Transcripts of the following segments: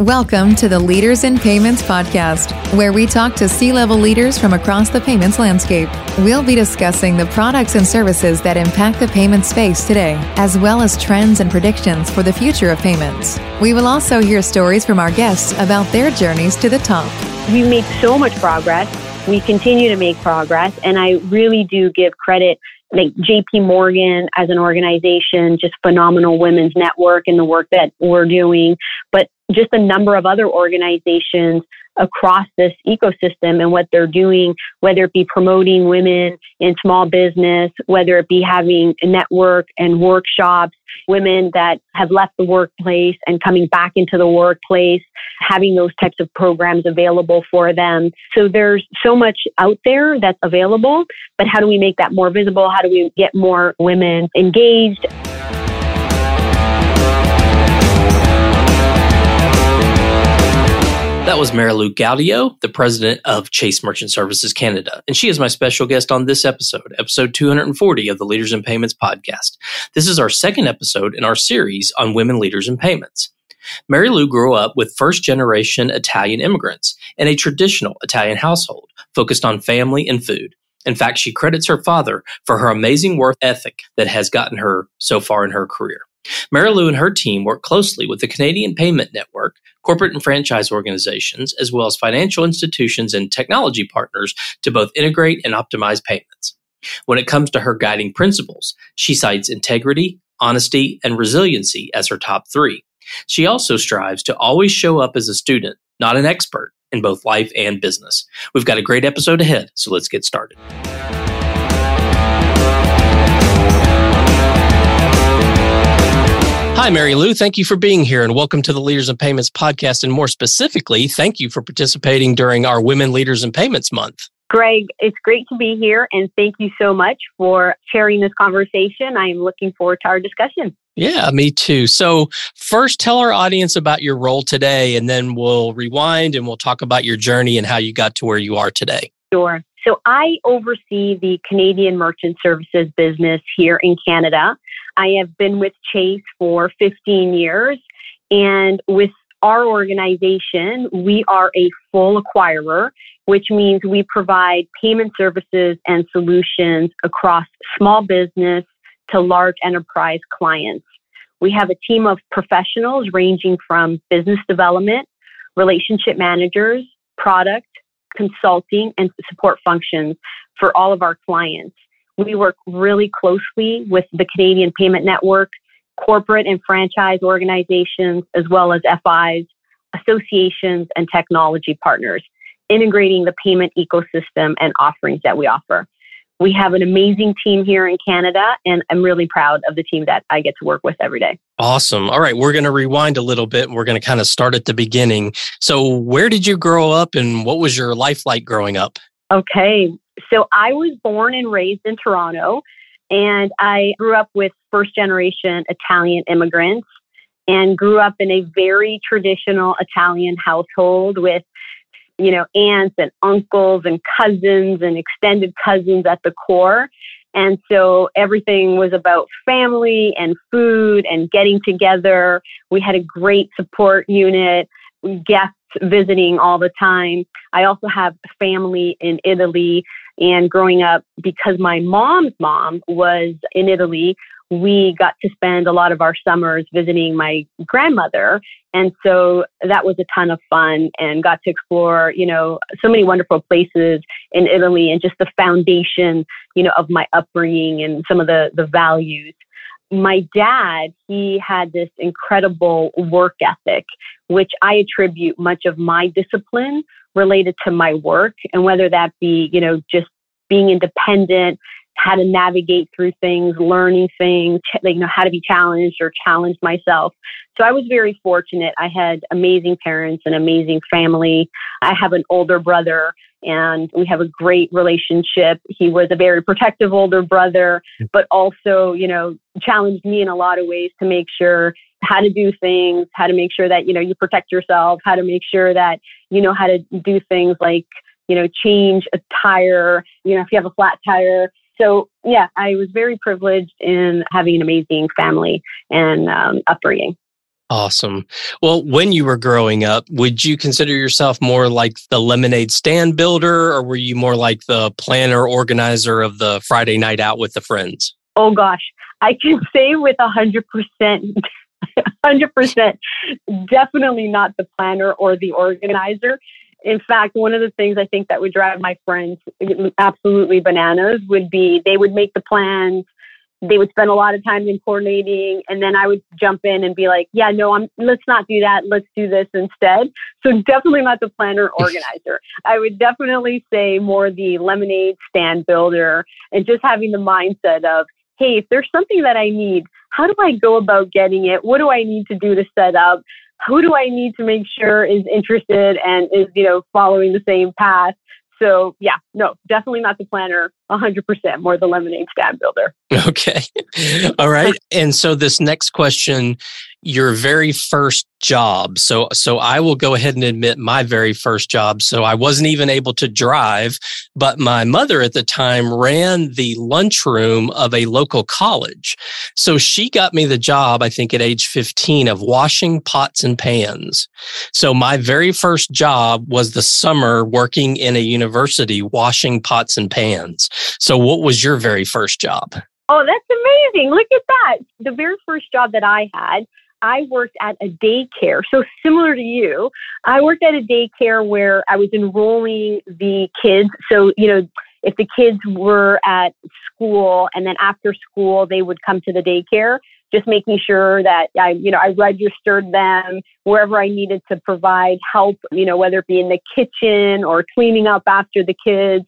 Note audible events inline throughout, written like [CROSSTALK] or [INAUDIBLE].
Welcome to the Leaders in Payments podcast, where we talk to C level leaders from across the payments landscape. We'll be discussing the products and services that impact the payment space today, as well as trends and predictions for the future of payments. We will also hear stories from our guests about their journeys to the top. We made so much progress. We continue to make progress, and I really do give credit like JP Morgan as an organization, just phenomenal women's network and the work that we're doing, but just a number of other organizations across this ecosystem and what they're doing, whether it be promoting women in small business, whether it be having a network and workshops, women that have left the workplace and coming back into the workplace, having those types of programs available for them. So there's so much out there that's available, but how do we make that more visible? How do we get more women engaged? That was Marilu Gaudio, the president of Chase Merchant Services Canada. And she is my special guest on this episode, episode 240 of the Leaders in Payments podcast. This is our second episode in our series on women leaders in payments. Marilu grew up with first generation Italian immigrants in a traditional Italian household focused on family and food. In fact, she credits her father for her amazing work ethic that has gotten her so far in her career. Marilu and her team work closely with the Canadian Payment Network, corporate and franchise organizations, as well as financial institutions and technology partners to both integrate and optimize payments. When it comes to her guiding principles, she cites integrity, honesty, and resiliency as her top three. She also strives to always show up as a student, not an expert, in both life and business. We've got a great episode ahead, so let's get started. Hi, Marilu. Thank you for being here and welcome to the Leaders in Payments podcast. And more specifically, thank you for participating during our Women Leaders in Payments Month. Greg, it's great to be here and thank you so much for sharing this conversation. I am looking forward to our discussion. Yeah, me too. So, first, tell our audience about your role today, and then we'll rewind and we'll talk about your journey and how you got to where you are today. Sure. So, I oversee the Canadian Merchant Services business here in Canada. I have been with Chase for 15 years. And with our organization, we are a full acquirer, which means we provide payment services and solutions across small business to large enterprise clients. We have a team of professionals ranging from business development, relationship managers, product, consulting, and support functions for all of our clients. We work really closely with the Canadian Payment Network, corporate and franchise organizations, as well as FIs, associations, and technology partners, integrating the payment ecosystem and offerings that we offer. We have an amazing team here in Canada, and I'm really proud of the team that I get to work with every day. Awesome. All right, we're going to rewind a little bit and we're going to kind of start at the beginning. So, where did you grow up and what was your life like growing up? Okay, so I was born and raised in Toronto, and I grew up with first generation Italian immigrants and grew up in a very traditional Italian household with you know aunts and uncles and cousins and extended cousins at the core. And so everything was about family and food and getting together. We had a great support unit guests visiting all the time. I also have family in italy and growing up, because my mom's mom was in Italy, we got to spend a lot of our summers visiting my grandmother. And so that was a ton of fun and got to explore, you know, so many wonderful places in Italy and just the foundation, you know, of my upbringing and some of the, the values. My dad, he had this incredible work ethic, which I attribute much of my discipline related to my work and whether that be, you know, just being independent, how to navigate through things, learning things, you know, how to be challenged or challenge myself. So I was very fortunate. I had amazing parents, an amazing family. I have an older brother and we have a great relationship. He was a very protective older brother, but also, you know, challenged me in a lot of ways to make sure how to do things, how to make sure that, you know, you protect yourself, how to make sure that you know how to do things like, you know, change a tire, you know, if you have a flat tire. So, yeah, I was very privileged in having an amazing family and um, upbringing. Awesome. Well, when you were growing up, would you consider yourself more like the lemonade stand builder or were you more like the planner organizer of the Friday night out with the friends? Oh gosh, I can [LAUGHS] say with a hundred percent, hundred percent, definitely not the planner or the organizer. In fact, one of the things I think that would drive my friends absolutely bananas would be they would make the plans, they would spend a lot of time in coordinating and then I would jump in and be like, yeah, no, I'm, let's not do that. Let's do this instead. So definitely not the planner [LAUGHS] organizer. I would definitely say more the lemonade stand builder and just having the mindset of, Hey, if there's something that I need, how do I go about getting it? What do I need to do to set up? Who do I need to make sure is interested and is, you know, following the same path? So yeah, no, definitely not the planner. 100% more the lemonade stand builder. [LAUGHS] Okay. All right. [LAUGHS] And so this next question your very first job. So, so I will go ahead and admit my very first job. So I wasn't even able to drive, but my mother at the time ran the lunchroom of a local college. So she got me the job, I think at age 15 of washing pots and pans. So my very first job was the summer working in a university washing pots and pans. So what was your very first job? Oh, that's amazing. Look at that. The very first job that I had, I worked at a daycare. So similar to you, I worked at a daycare where I was enrolling the kids. So, you know, if the kids were at school and then after school they would come to the daycare, just making sure that I, you know, I registered them wherever I needed to provide help, you know, whether it be in the kitchen or cleaning up after the kids.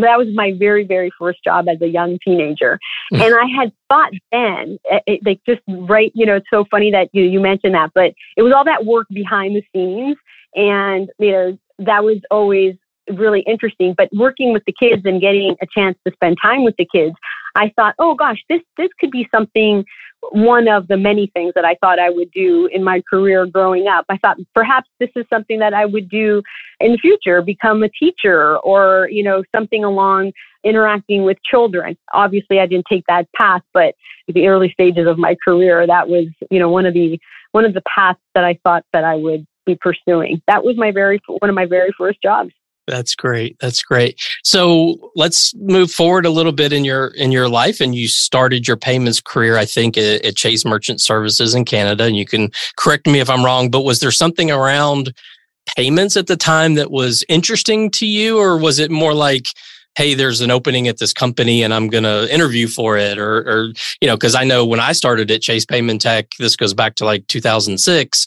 That was my very, very first job as a young teenager. Hmm. and I had thought then, it, it, like just right, you know, it's so funny that you, you mentioned that, but it was all that work behind the scenes. And, you know, that was always really interesting. But working with the kids and getting a chance to spend time with the kids, I thought, oh gosh, this this could be something one of the many things that I thought I would do in my career growing up. I thought perhaps this is something that I would do in the future, become a teacher or, you know, something along interacting with children. Obviously, I didn't take that path, but the early stages of my career, that was, you know, one of the one of the paths that I thought that I would be pursuing. That was my very one of my very first jobs. That's great. That's great. So let's move forward a little bit in your in your life. And you started your payments career, I think, at, at Chase Merchant Services in Canada. And you can correct me if I'm wrong, but was there something around payments at the time that was interesting to you, or was it more like hey, there's an opening at this company and I'm going to interview for it. Or, or you know, because I know when I started at Chase Paymentech, this goes back to like 2006,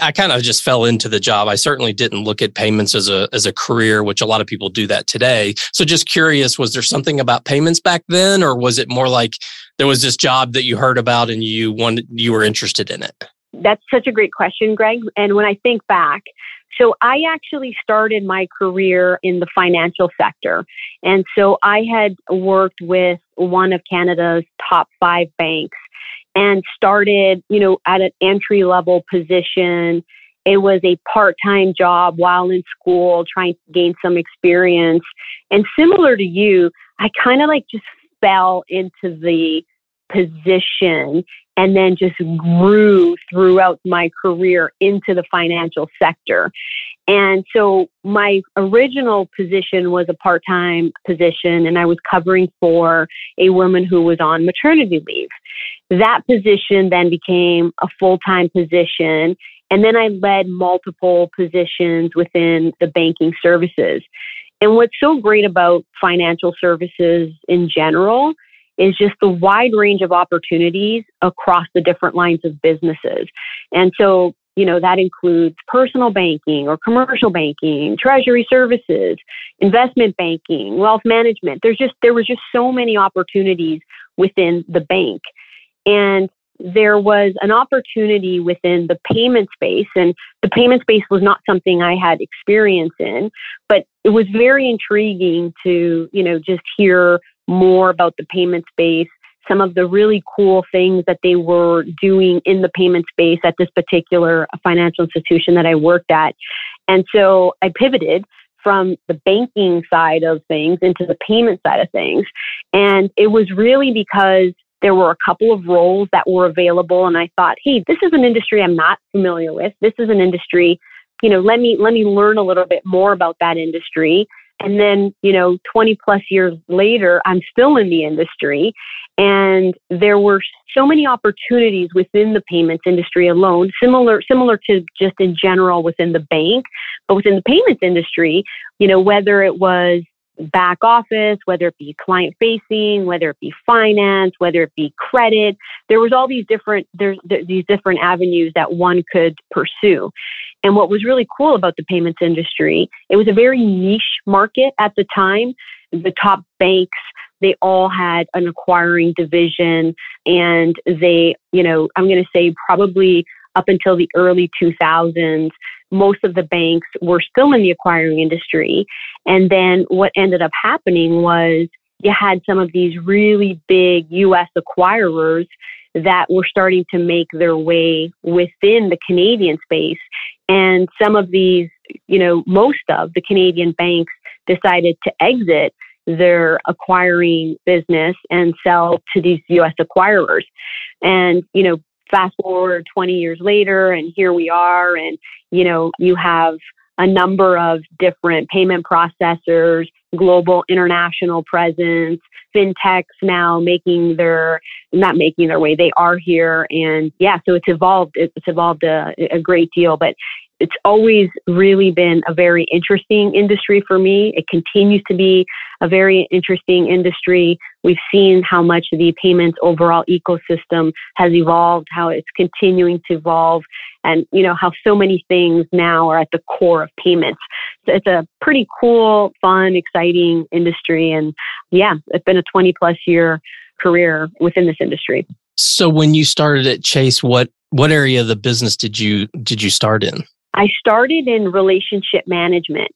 I kind of just fell into the job. I certainly didn't look at payments as a, as a career, which a lot of people do that today. So just curious, was there something about payments back then, or was it more like there was this job that you heard about and you wanted, you were interested in it? That's such a great question, Greg. And when I think back, so I actually started my career in the financial sector. And so I had worked with one of Canada's top five banks and started, you know, at an entry level position. It was a part time job while in school, trying to gain some experience. And similar to you, I kind of like just fell into the position and then just grew throughout my career into the financial sector. And so my original position was a part time position, and I was covering for a woman who was on maternity leave. That position then became a full time position. And then I led multiple positions within the banking services. And what's so great about financial services in general is just the wide range of opportunities across the different lines of businesses. And so, you know, that includes personal banking or commercial banking, treasury services, investment banking, wealth management. There's just, there was just so many opportunities within the bank. And there was an opportunity within the payment space and the payment space was not something I had experience in, but it was very intriguing to, you know, just hear more about the payment space, some of the really cool things that they were doing in the payment space at this particular financial institution that I worked at. And so I pivoted from the banking side of things into the payment side of things. And it was really because there were a couple of roles that were available and I thought, hey, this is an industry I'm not familiar with. This is an industry, you know, let me let me learn a little bit more about that industry. And then, you know, 20 plus years later, I'm still in the industry. And there were so many opportunities within the payments industry alone, similar, similar to just in general within the bank, but within the payments industry, you know, whether it was back office, whether it be client facing, whether it be finance, whether it be credit. There was all these different there's th- these different avenues that one could pursue. And what was really cool about the payments industry, it was a very niche market at the time. The top banks, they all had an acquiring division and they, you know, I'm going to say probably up until the early 2000s, most of the banks were still in the acquiring industry. And then what ended up happening was you had some of these really big US acquirers that were starting to make their way within the Canadian space. And some of these, you know, most of the Canadian banks decided to exit their acquiring business and sell to these US acquirers. And, you know, fast forward 20 years later and here we are and you know you have a number of different payment processors global international presence fintechs now making their not making their way they are here and yeah so it's evolved it's evolved a, a great deal but it's always really been a very interesting industry for me. It continues to be a very interesting industry. We've seen how much the payments overall ecosystem has evolved, how it's continuing to evolve, and you know how so many things now are at the core of payments. So it's a pretty cool, fun, exciting industry, and yeah, it's been a 20 plus year career within this industry. So when you started at Chase, what what area of the business did you did you start in? I started in relationship management.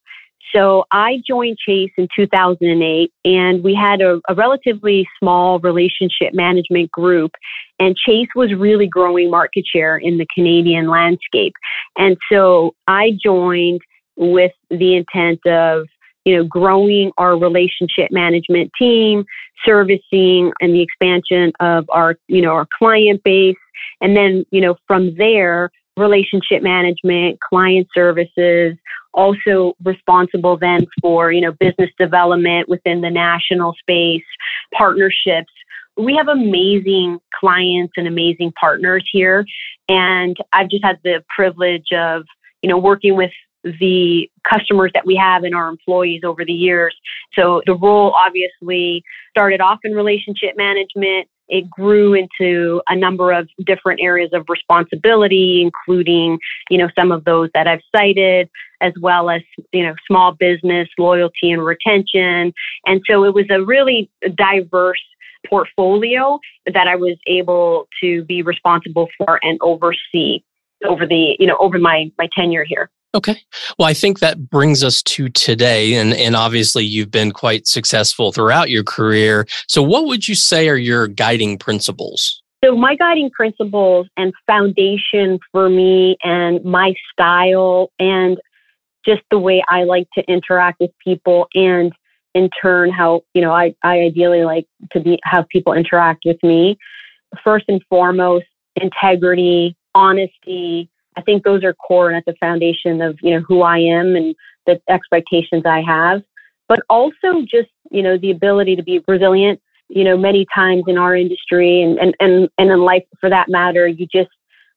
So I joined Chase in 2008 and we had a, a, relatively small relationship management group and Chase was really growing market share in the Canadian landscape. And so I joined with the intent of you know, growing our relationship management team, servicing and the expansion of our, you know, our client base. And then, you know, from there, relationship management, client services, also responsible then for, you know, business development within the national space, partnerships. We have amazing clients and amazing partners here. And I've just had the privilege of, you know, working with the customers that we have and our employees over the years. So the role obviously started off in relationship management, it grew into a number of different areas of responsibility, including, you know, some of those that I've cited, as well as, you know, small business, loyalty and retention. And so it was a really diverse portfolio that I was able to be responsible for and oversee over the, you know, over my, my tenure here. Okay. Well, I think that brings us to today. And, and obviously, you've been quite successful throughout your career. So, what would you say are your guiding principles? So, my guiding principles and foundation for me and my style and just the way I like to interact with people and in turn how you know I, I ideally like to be have people interact with me first and foremost integrity honesty I think those are core and at the foundation of, you know, who I am and the expectations I have. But also just, you know, the ability to be resilient. You know, many times in our industry and, and, and, and in life for that matter, you just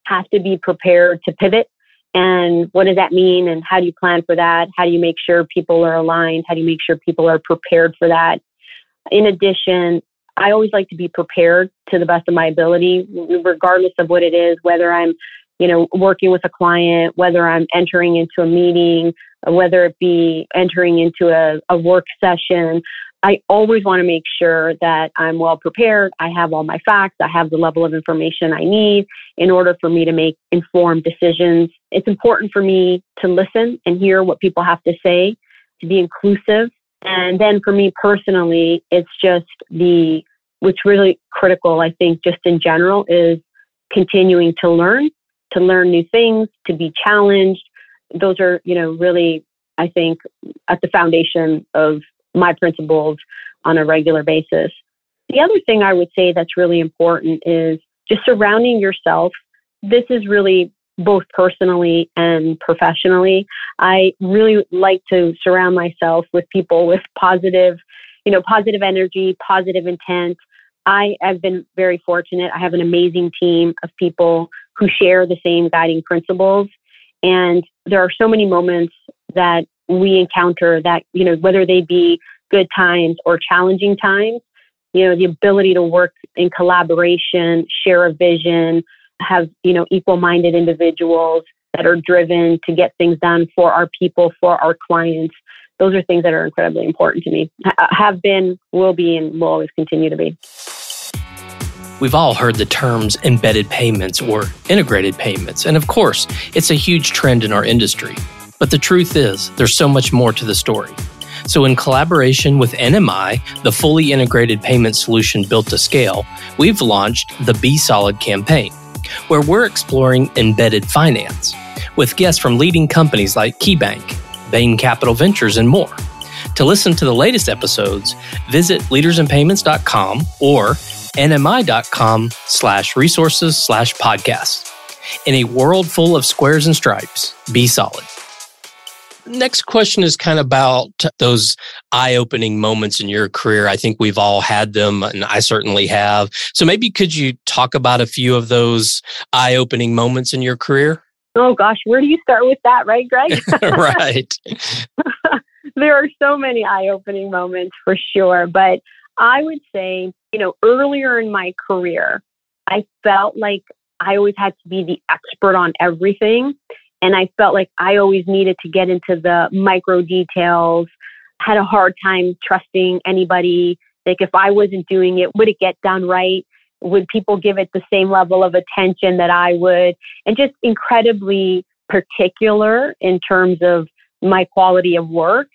have to be prepared to pivot. And what does that mean? And how do you plan for that? How do you make sure people are aligned? How do you make sure people are prepared for that? In addition, I always like to be prepared to the best of my ability, regardless of what it is, whether I'm you know, working with a client, whether I'm entering into a meeting, uh, whether it be entering into a, a work session, I always want to make sure that I'm well prepared. I have all my facts. I have the level of information I need in order for me to make informed decisions. It's important for me to listen and hear what people have to say, to be inclusive. And then for me personally, it's just the, what's really critical, I think, just in general, is continuing to learn to learn new things, to be challenged. Those are, you know, really, I think, at the foundation of my principles on a regular basis. The other thing I would say that's really important is just surrounding yourself. This is really both personally and professionally. I really like to surround myself with people with positive, you know, positive energy, positive intent. I have been very fortunate. I have an amazing team of people who share the same guiding principles. And there are so many moments that we encounter that, you know, whether they be good times or challenging times, you know, the ability to work in collaboration, share a vision, have, you know, equal minded individuals that are driven to get things done for our people, for our clients. Those are things that are incredibly important to me, have been, will be, and will always continue to be. We've all heard the terms embedded payments or integrated payments, and of course, it's a huge trend in our industry. But the truth is, there's so much more to the story. So, in collaboration with NMI, the fully integrated payment solution built to scale, we've launched the Be Solid campaign, where we're exploring embedded finance with guests from leading companies like KeyBank, Bain Capital Ventures, and more. To listen to the latest episodes, visit leadersinpayments.com or nmi.com slash resources slash podcast. In a world full of squares and stripes, be solid. Next question is kind of about those eye opening moments in your career. I think we've all had them, and I certainly have. So maybe could you talk about a few of those eye opening moments in your career? Oh, gosh, where do you start with that, right, Greg? [LAUGHS] [LAUGHS] right. there are so many eye opening moments for sure. But I would say, you know, earlier in my career, I felt like I always had to be the expert on everything. And I felt like I always needed to get into the micro details, had a hard time trusting anybody. Like if I wasn't doing it, would it get done right? Would people give it the same level of attention that I would? And just incredibly particular in terms of my quality of work.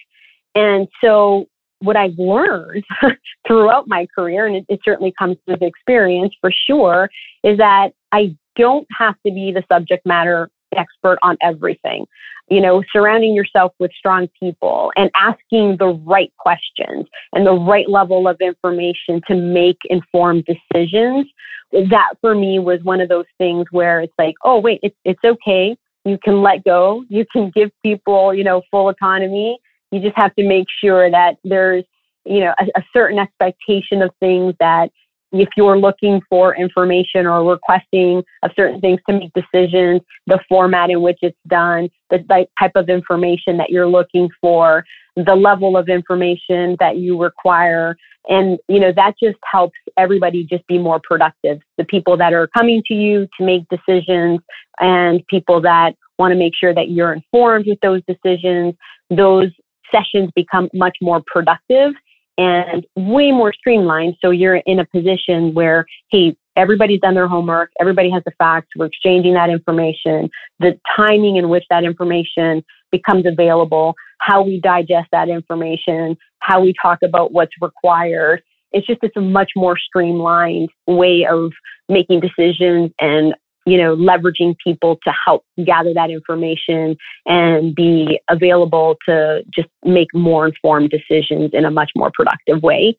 And so what I've learned [LAUGHS] throughout my career, and it, it, certainly comes with experience for sure, is that I don't have to be the subject matter expert on everything. You know, surrounding yourself with strong people and asking the right questions and the right level of information to make informed decisions. That for me was one of those things where it's like, oh, wait, it's, it's okay. You can let go. You can give people, you know, full autonomy. You just have to make sure that there's, you know, a, a certain expectation of things that if you're looking for information or requesting of certain things to make decisions, the format in which it's done, the type of information that you're looking for, the level of information that you require. And, you know, that just helps everybody just be more productive. The people that are coming to you to make decisions and people that want to make sure that you're informed with those decisions, those sessions become much more productive and way more streamlined. So you're in a position where, hey, everybody's done their homework, everybody has the facts, we're exchanging that information, the timing in which that information becomes available, how we digest that information, how we talk about what's required. It's just it's a much more streamlined way of making decisions and you know, leveraging people to help gather that information and be available to just make more informed decisions in a much more productive way.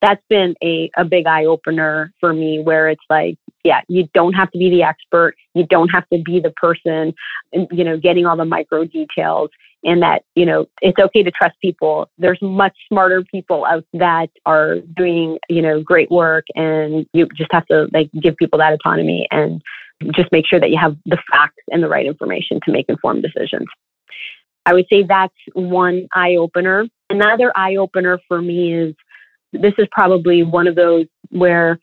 That's been a, a big eye opener for me where it's like, yeah, you don't have to be the expert. You don't have to be the person, you know, getting all the micro details and that, you know, it's okay to trust people. There's much smarter people out that are doing, you know, great work and you just have to like give people that autonomy and just make sure that you have the facts and the right information to make informed decisions. I would say that's one eye opener. Another eye opener for me is this is probably one of those where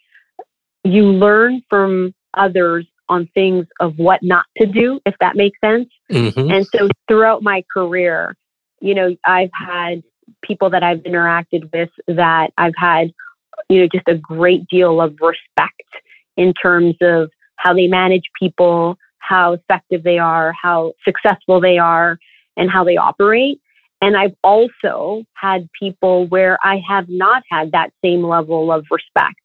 you learn from others on things of what not to do, if that makes sense. Mm-hmm. And so throughout my career, you know, I've had people that I've interacted with that I've had, you know, just a great deal of respect in terms of how they manage people, how effective they are, how successful they are, and how they operate. And I've also had people where I have not had that same level of respect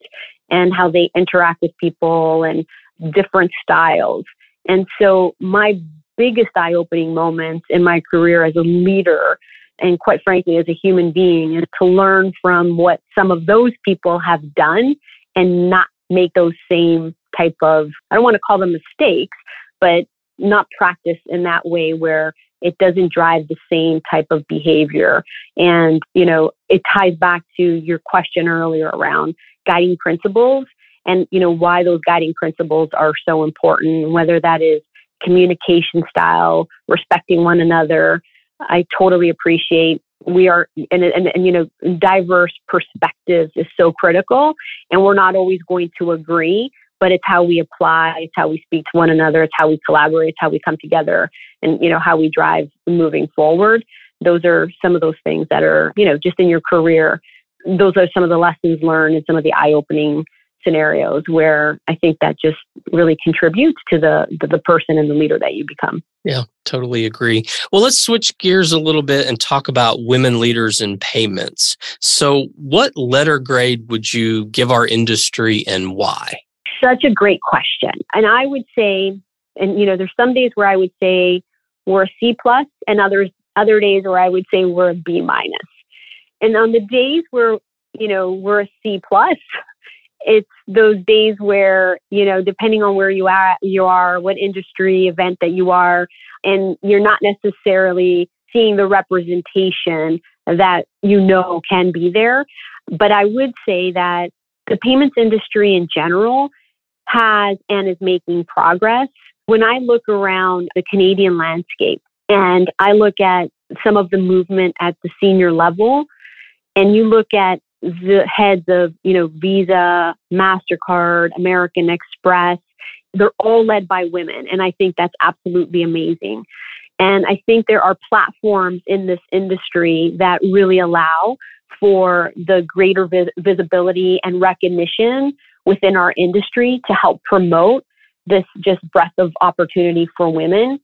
and how they interact with people and different styles. And so my biggest eye opening moments in my career as a leader and quite frankly, as a human being, is to learn from what some of those people have done and not make those same type of, I don't want to call them mistakes, but not practice in that way where it doesn't drive the same type of behavior. And, you know, it ties back to your question earlier around guiding principles and, you know, why those guiding principles are so important, whether that is communication style, respecting one another. I totally appreciate we are and, and, and you know diverse perspectives is so critical and we're not always going to agree but it's how we apply, it's how we speak to one another, it's how we collaborate, it's how we come together, and you know how we drive moving forward. Those are some of those things that are you know just in your career. Those are some of the lessons learned and some of the eye-opening scenarios where I think that just really contributes to the, the, the person and the leader that you become. Yeah, totally agree. Well, let's switch gears a little bit and talk about women leaders in payments. So, what letter grade would you give our industry and why? Such a great question. And I would say, and you know, there's some days where I would say we're a C plus, and others other days where I would say we're a B minus. And on the days where you know we're a C plus, [LAUGHS] it's those days where you know, depending on where you are, you are, what industry event that you are, and you're not necessarily seeing the representation that you know can be there. But I would say that the payments industry in general has and is making progress. When I look around the Canadian landscape and I look at some of the movement at the senior level, and you look at the heads of, you know, Visa, MasterCard, American Express, they're all led by women. And I think that's absolutely amazing. And I think there are platforms in this industry that really allow for the greater vis- visibility and recognition within our industry to help promote this just breadth of opportunity for women.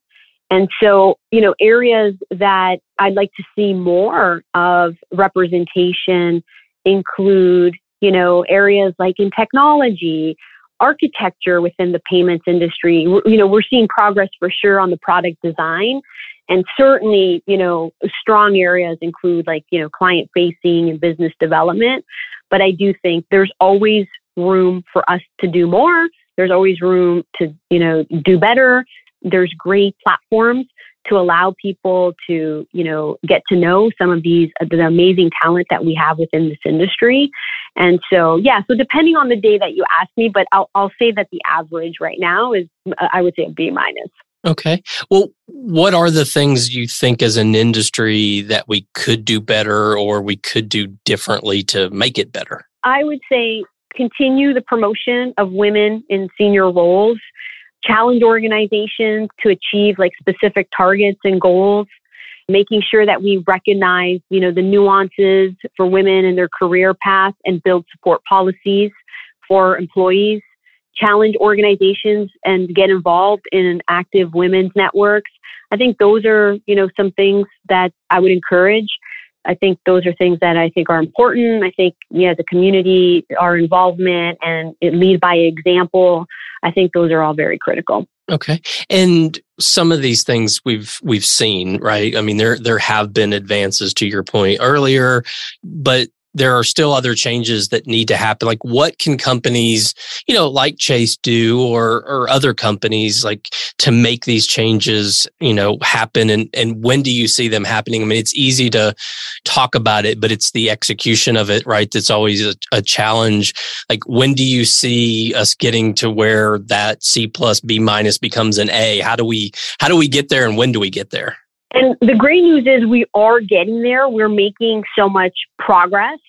And so, you know, areas that I'd like to see more of representation include, you know, areas like in technology, architecture within the payments industry. You know, we're seeing progress for sure on the product design. And certainly, you know, strong areas include like, you know, client facing and business development. But I do think there's always room for us to do more. There's always room to, you know, do better. There's great platforms to allow people to, you know, get to know some of these uh, the amazing talent that we have within this industry. And so, yeah, so depending on the day that you ask me, but I'll, I'll say that the average right now is, uh, I would say a B minus. Okay. Well, what are the things you think as an industry that we could do better or we could do differently to make it better? I would say continue the promotion of women in senior roles, challenge organizations to achieve like specific targets and goals, making sure that we recognize, you know, the nuances for women in their career path and build support policies for employees, challenge organizations and get involved in active women's networks. I think those are, you know, some things that I would encourage. I think those are things that I think are important. I think, yeah, the community, our involvement, and lead by example. I think those are all very critical. Okay. And some of these things we've we've seen, right? I mean, there there have been advances to your point earlier, but there are still other changes that need to happen. Like what can companies, you know, like Chase do or or other companies like to make these changes, you know, happen and and when do you see them happening? I mean, it's easy to talk about it, but it's the execution of it, right? That's always a, a challenge. Like when do you see us getting to where that C plus B minus becomes an A? How do we how do we get there and when do we get there? And the great news is we are getting there. We're making so much progress.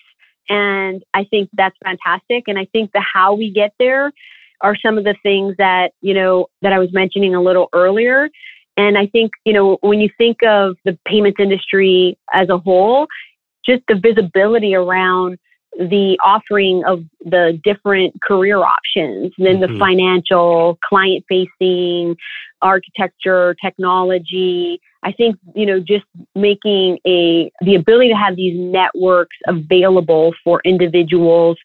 And I think that's fantastic. And I think the how we get there are some of the things that, you know, that I was mentioning a little earlier. And I think, you know, when you think of the payments industry as a whole, just the visibility around the offering of the different career options, then mm-hmm. the financial, client facing, architecture, technology. I think, you know, just making a, the ability to have these networks available for individuals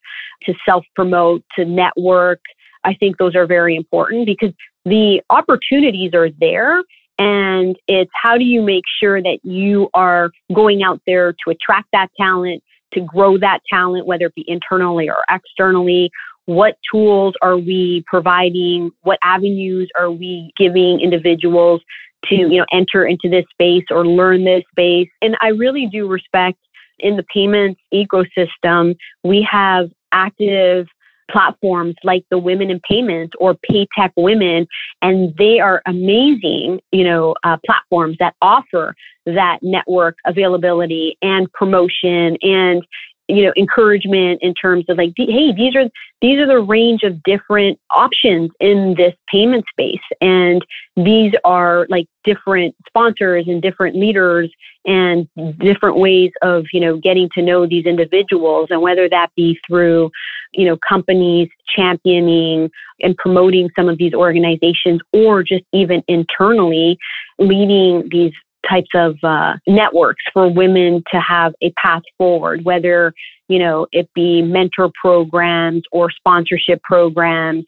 to self promote, to network. I think those are very important because the opportunities are there And it's how do you make sure that you are going out there to attract that talent, to grow that talent, whether it be internally or externally? What tools are we providing? What avenues are we giving individuals to, you know, enter into this space or learn this space? And I really do respect in the payments ecosystem, we have active platforms like the Women in Payments or PayTech Women, and they are amazing, you know, uh, platforms that offer that network availability and promotion and you know encouragement in terms of like hey these are these are the range of different options in this payment space. And these are like different sponsors and different leaders and different ways of you know getting to know these individuals. And whether that be through you know companies championing and promoting some of these organizations or just even internally leading these types of uh, networks for women to have a path forward, whether you know it be mentor programs or sponsorship programs.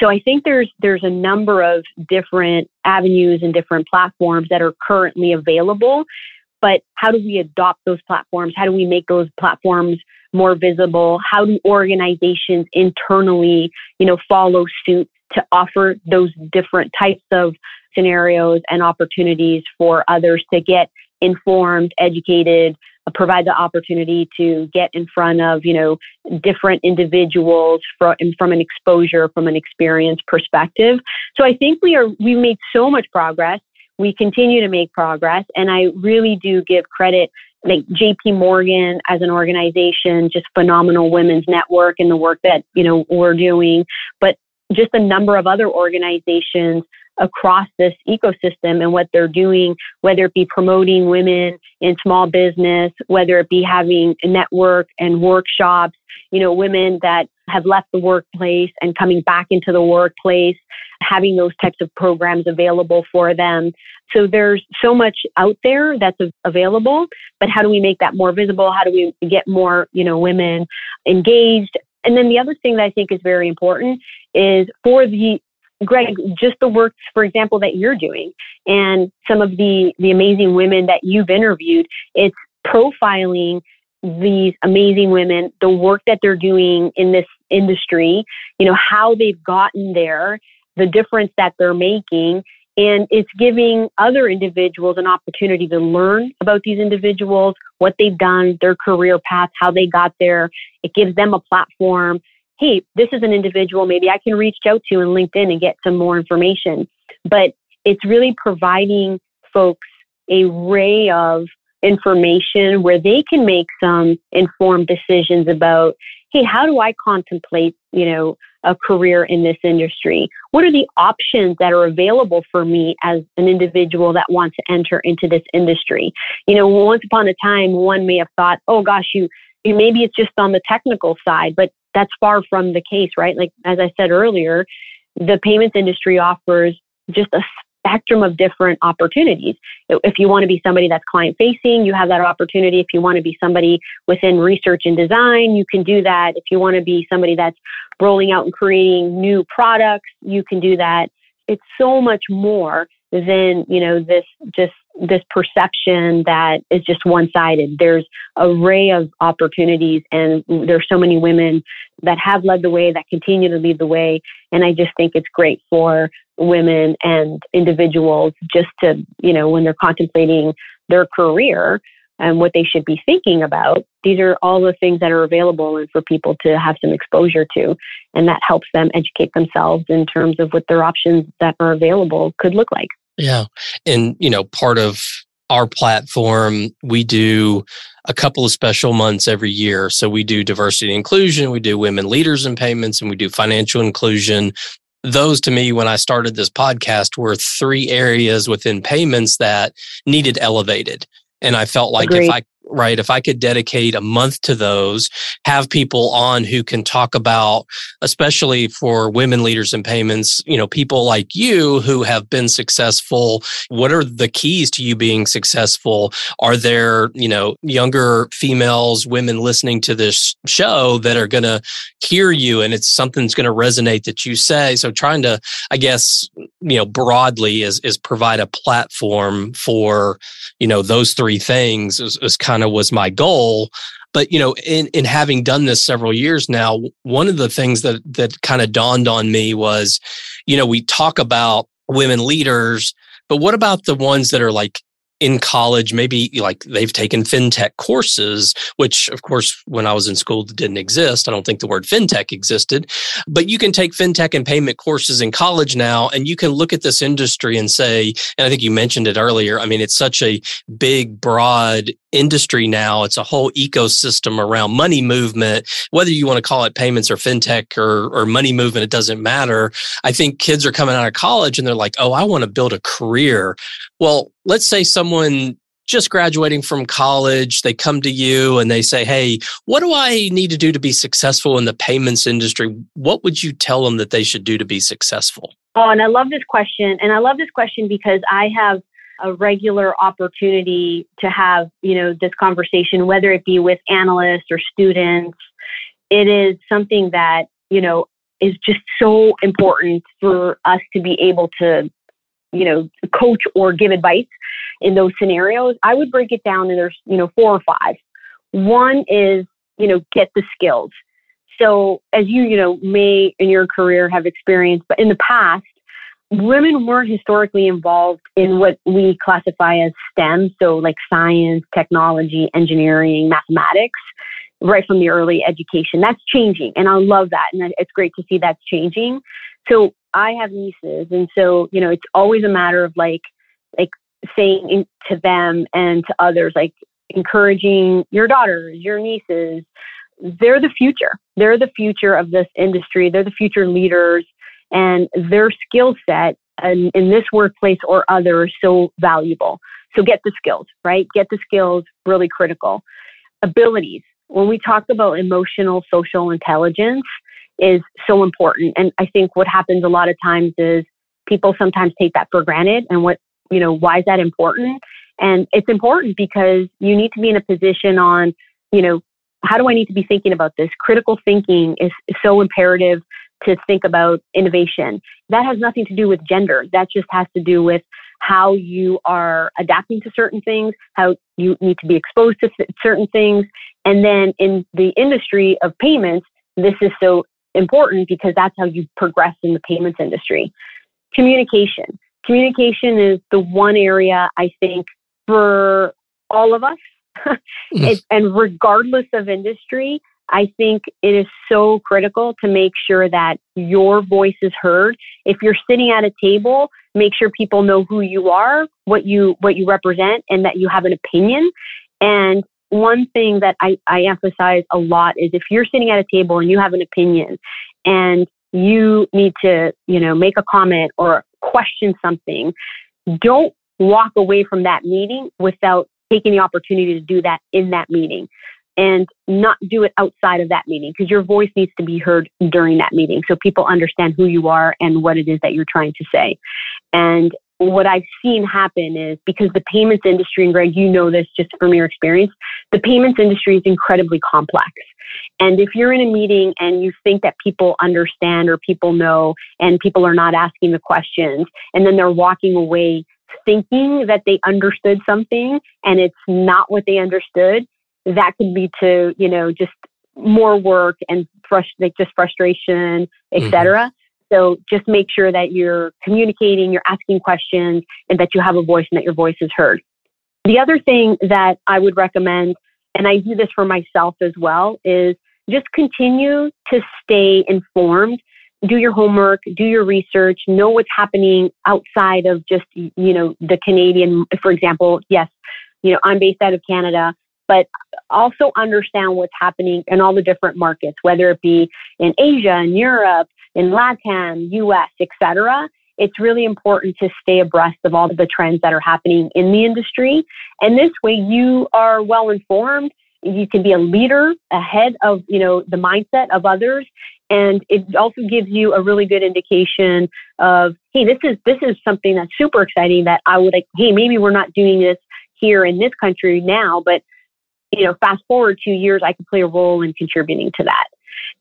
So I think there's there's a number of different avenues and different platforms that are currently available. But how do we adopt those platforms? How do we make those platforms more visible? How do organizations internally, you know, follow suit to offer those different types of scenarios and opportunities for others to get informed, educated, uh, provide the opportunity to get in front of, you know, different individuals from, from an exposure, from an experience perspective. So I think we are, we made so much progress. We continue to make progress. And I really do give credit like JP Morgan as an organization, just phenomenal women's network and the work that, you know, we're doing, but just a number of other organizations across this ecosystem and what they're doing, whether it be promoting women in small business, whether it be having a network and workshops, you know, women that have left the workplace and coming back into the workplace, having those types of programs available for them. So there's so much out there that's available, but how do we make that more visible? How do we get more, you know, women engaged? And then the other thing that I think is very important is for the Greg, just the work, for example, that you're doing and some of the, the amazing women that you've interviewed, it's profiling these amazing women, the work that they're doing in this industry, you know, how they've gotten there, the difference that they're making. And it's giving other individuals an opportunity to learn about these individuals, what they've done, their career path, how they got there. It gives them a platform hey, this is an individual maybe I can reach out to in LinkedIn and get some more information. But it's really providing folks a ray of information where they can make some informed decisions about, hey, how do I contemplate, you know, a career in this industry? What are the options that are available for me as an individual that wants to enter into this industry? You know, once upon a time, one may have thought, oh gosh, you, you maybe it's just on the technical side, but that's far from the case, right? Like, as I said earlier, the payments industry offers just a spectrum of different opportunities. If you want to be somebody that's client facing, you have that opportunity. If you want to be somebody within research and design, you can do that. If you want to be somebody that's rolling out and creating new products, you can do that. It's so much more than, you know, this just this perception that is just one sided. There's a array of opportunities and there's so many women that have led the way, that continue to lead the way. And I just think it's great for women and individuals just to, you know, when they're contemplating their career and what they should be thinking about, these are all the things that are available and for people to have some exposure to. And that helps them educate themselves in terms of what their options that are available could look like. Yeah. And, you know, part of our platform, we do a couple of special months every year. So we do diversity and inclusion, we do women leaders in payments, and we do financial inclusion. Those to me, when I started this podcast, were three areas within payments that needed elevated. And I felt like Agreed. if I right? If I could dedicate a month to those, have people on who can talk about, especially for women leaders in payments, you know, people like you who have been successful. What are the keys to you being successful? Are there, you know, younger females, women listening to this show that are going to hear you and it's something's going to resonate that you say? So trying to, I guess, you know, broadly is, is provide a platform for, you know, those three things is, is kind of was my goal. But you know, in in having done this several years now, one of the things that that kind of dawned on me was, you know, we talk about women leaders, but what about the ones that are like in college, maybe like they've taken fintech courses, which of course, when I was in school, didn't exist. I don't think the word fintech existed, but you can take fintech and payment courses in college now, and you can look at this industry and say, and I think you mentioned it earlier. I mean, it's such a big, broad industry now. It's a whole ecosystem around money movement, whether you want to call it payments or fintech or, or money movement, it doesn't matter. I think kids are coming out of college and they're like, oh, I want to build a career. Well, let's say someone just graduating from college, they come to you and they say, Hey, what do I need to do to be successful in the payments industry? What would you tell them that they should do to be successful? Oh, and I love this question. And I love this question because I have a regular opportunity to have, you know, this conversation, whether it be with analysts or students. It is something that, you know, is just so important for us to be able to, you know, coach or give advice in those scenarios. I would break it down and there's, you know, four or five. One is, you know, get the skills. So as you, you know, may in your career have experienced, but in the past, women weren't historically involved in what we classify as STEM, so like science, technology, engineering, mathematics, right from the early education. That's changing, and I love that, and it's great to see that's changing. So I have nieces, and so you know, it's always a matter of like, like saying to them and to others, like encouraging your daughters, your nieces. They're the future. They're the future of this industry. They're the future leaders and their skill set in, in this workplace or other is so valuable. So get the skills, right? Get the skills, really critical. Abilities. When we talk about emotional social intelligence is so important. And I think what happens a lot of times is people sometimes take that for granted and what, you know, why is that important? And it's important because you need to be in a position on, you know, how do I need to be thinking about this? Critical thinking is so imperative to think about innovation. That has nothing to do with gender. That just has to do with how you are adapting to certain things, how you need to be exposed to certain things. And then in the industry of payments, this is so important because that's how you progress in the payments industry. Communication. Communication is the one area I think for all of us, [LAUGHS] it, and regardless of industry, I think it is so critical to make sure that your voice is heard. If you're sitting at a table, make sure people know who you are, what you what you represent, and that you have an opinion. And one thing that I, I emphasize a lot is if you're sitting at a table and you have an opinion and you need to, you know, make a comment or question something, don't walk away from that meeting without taking the opportunity to do that in that meeting and not do it outside of that meeting because your voice needs to be heard during that meeting so people understand who you are and what it is that you're trying to say. And what I've seen happen is because the payments industry, and Greg, you know this just from your experience, the payments industry is incredibly complex. And if you're in a meeting and you think that people understand or people know and people are not asking the questions, and then they're walking away thinking that they understood something and it's not what they understood, that could lead to, you know, just more work and frust- like just frustration, etc. Mm-hmm. So just make sure that you're communicating, you're asking questions, and that you have a voice and that your voice is heard. The other thing that I would recommend, and I do this for myself as well, is just continue to stay informed. Do your homework, do your research, know what's happening outside of just, you know, the Canadian, for example, yes, you know, I'm based out of Canada but also understand what's happening in all the different markets, whether it be in Asia, in Europe, in LATAM, US, etc. it's really important to stay abreast of all the trends that are happening in the industry. And this way you are well informed. You can be a leader ahead of, you know, the mindset of others. And it also gives you a really good indication of, hey, this is this is something that's super exciting that I would like, hey, maybe we're not doing this here in this country now, but you know, fast forward two years, I could play a role in contributing to that.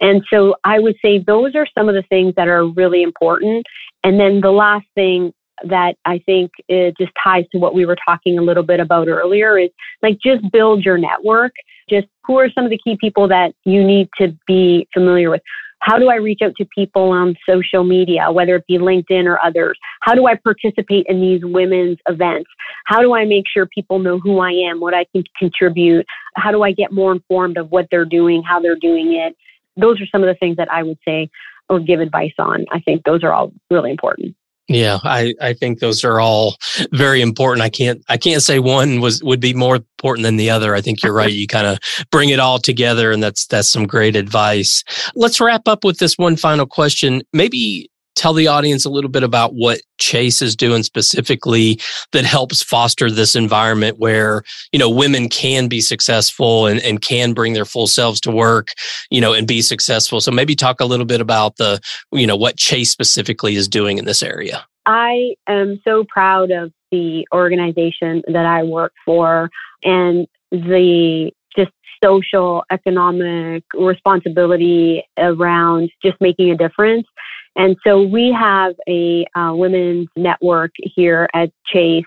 And so I would say those are some of the things that are really important. And then the last thing that I think it just ties to what we were talking a little bit about earlier is like just build your network. Just who are some of the key people that you need to be familiar with? How do I reach out to people on social media, whether it be LinkedIn or others? How do I participate in these women's events? How do I make sure people know who I am, what I can contribute? How do I get more informed of what they're doing, how they're doing it? Those are some of the things that I would say or give advice on. I think those are all really important. Yeah, I, I think those are all very important. I can't I can't say one was would be more important than the other. I think you're right. You kind of bring it all together and that's that's some great advice. Let's wrap up with this one final question. Maybe tell the audience a little bit about what Chase is doing specifically that helps foster this environment where, you know, women can be successful and, and can bring their full selves to work, you know, and be successful. So maybe talk a little bit about the, you know, what Chase specifically is doing in this area. I am so proud of the organization that I work for and the just social economic responsibility around just making a difference and so we have a uh, women's network here at Chase,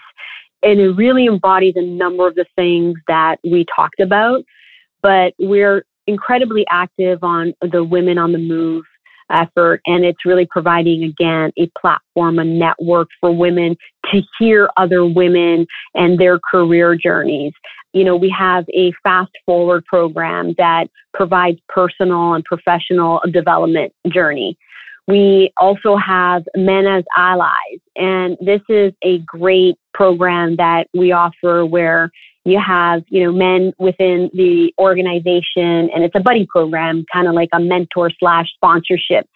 and it really embodies a number of the things that we talked about. But we're incredibly active on the Women on the Move effort, and it's really providing, again, a platform, a network for women to hear other women and their career journeys. You know, we have a fast forward program that provides personal and professional development journey. We also have Men as Allies, and this is a great program that we offer where you have, you know, men within the organization, and it's a buddy program, kind of like a mentor slash sponsorship.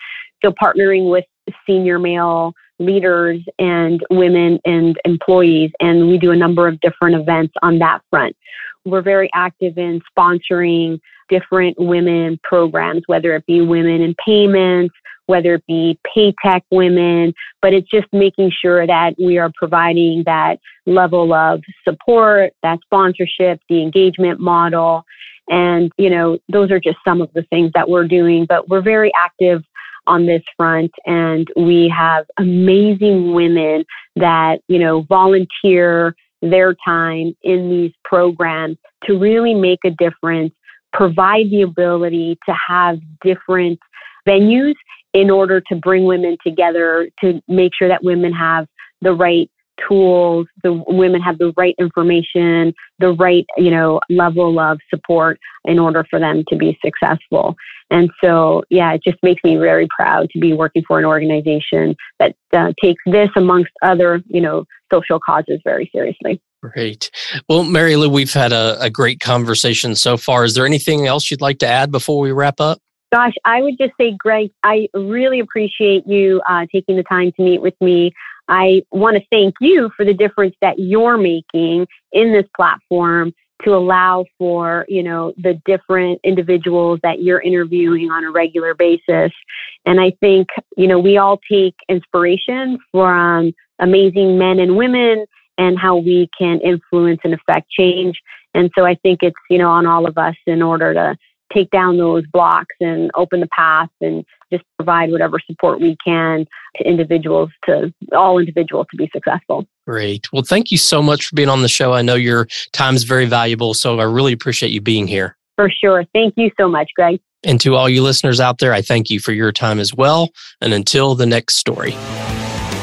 So partnering with senior male leaders and women and employees, and we do a number of different events on that front. We're very active in sponsoring different women programs, whether it be women in payments, whether it be pay tech women, but it's just making sure that we are providing that level of support, that sponsorship, the engagement model. And, you know, those are just some of the things that we're doing, but we're very active on this front and we have amazing women that, you know, volunteer their time in these programs to really make a difference, provide the ability to have different venues in order to bring women together to make sure that women have the right tools, the women have the right information, the right, you know, level of support in order for them to be successful. And so, yeah, it just makes me very proud to be working for an organization that uh, takes this amongst other, you know, social causes very seriously. Great. Well, Marilu, we've had a, a great conversation so far. Is there anything else you'd like to add before we wrap up? Gosh, I would just say, Greg, I really appreciate you uh, taking the time to meet with me. I want to thank you for the difference that you're making in this platform to allow for, you know, the different individuals that you're interviewing on a regular basis. And I think, you know, we all take inspiration from amazing men and women and how we can influence and affect change. And so I think it's, you know, on all of us in order to take down those blocks and open the path and just provide whatever support we can to individuals to all individuals to be successful. Great. Well, thank you so much for being on the show. I know your time is very valuable, so I really appreciate you being here. For sure. Thank you so much, Greg. And to all you listeners out there, I thank you for your time as well. And until the next story.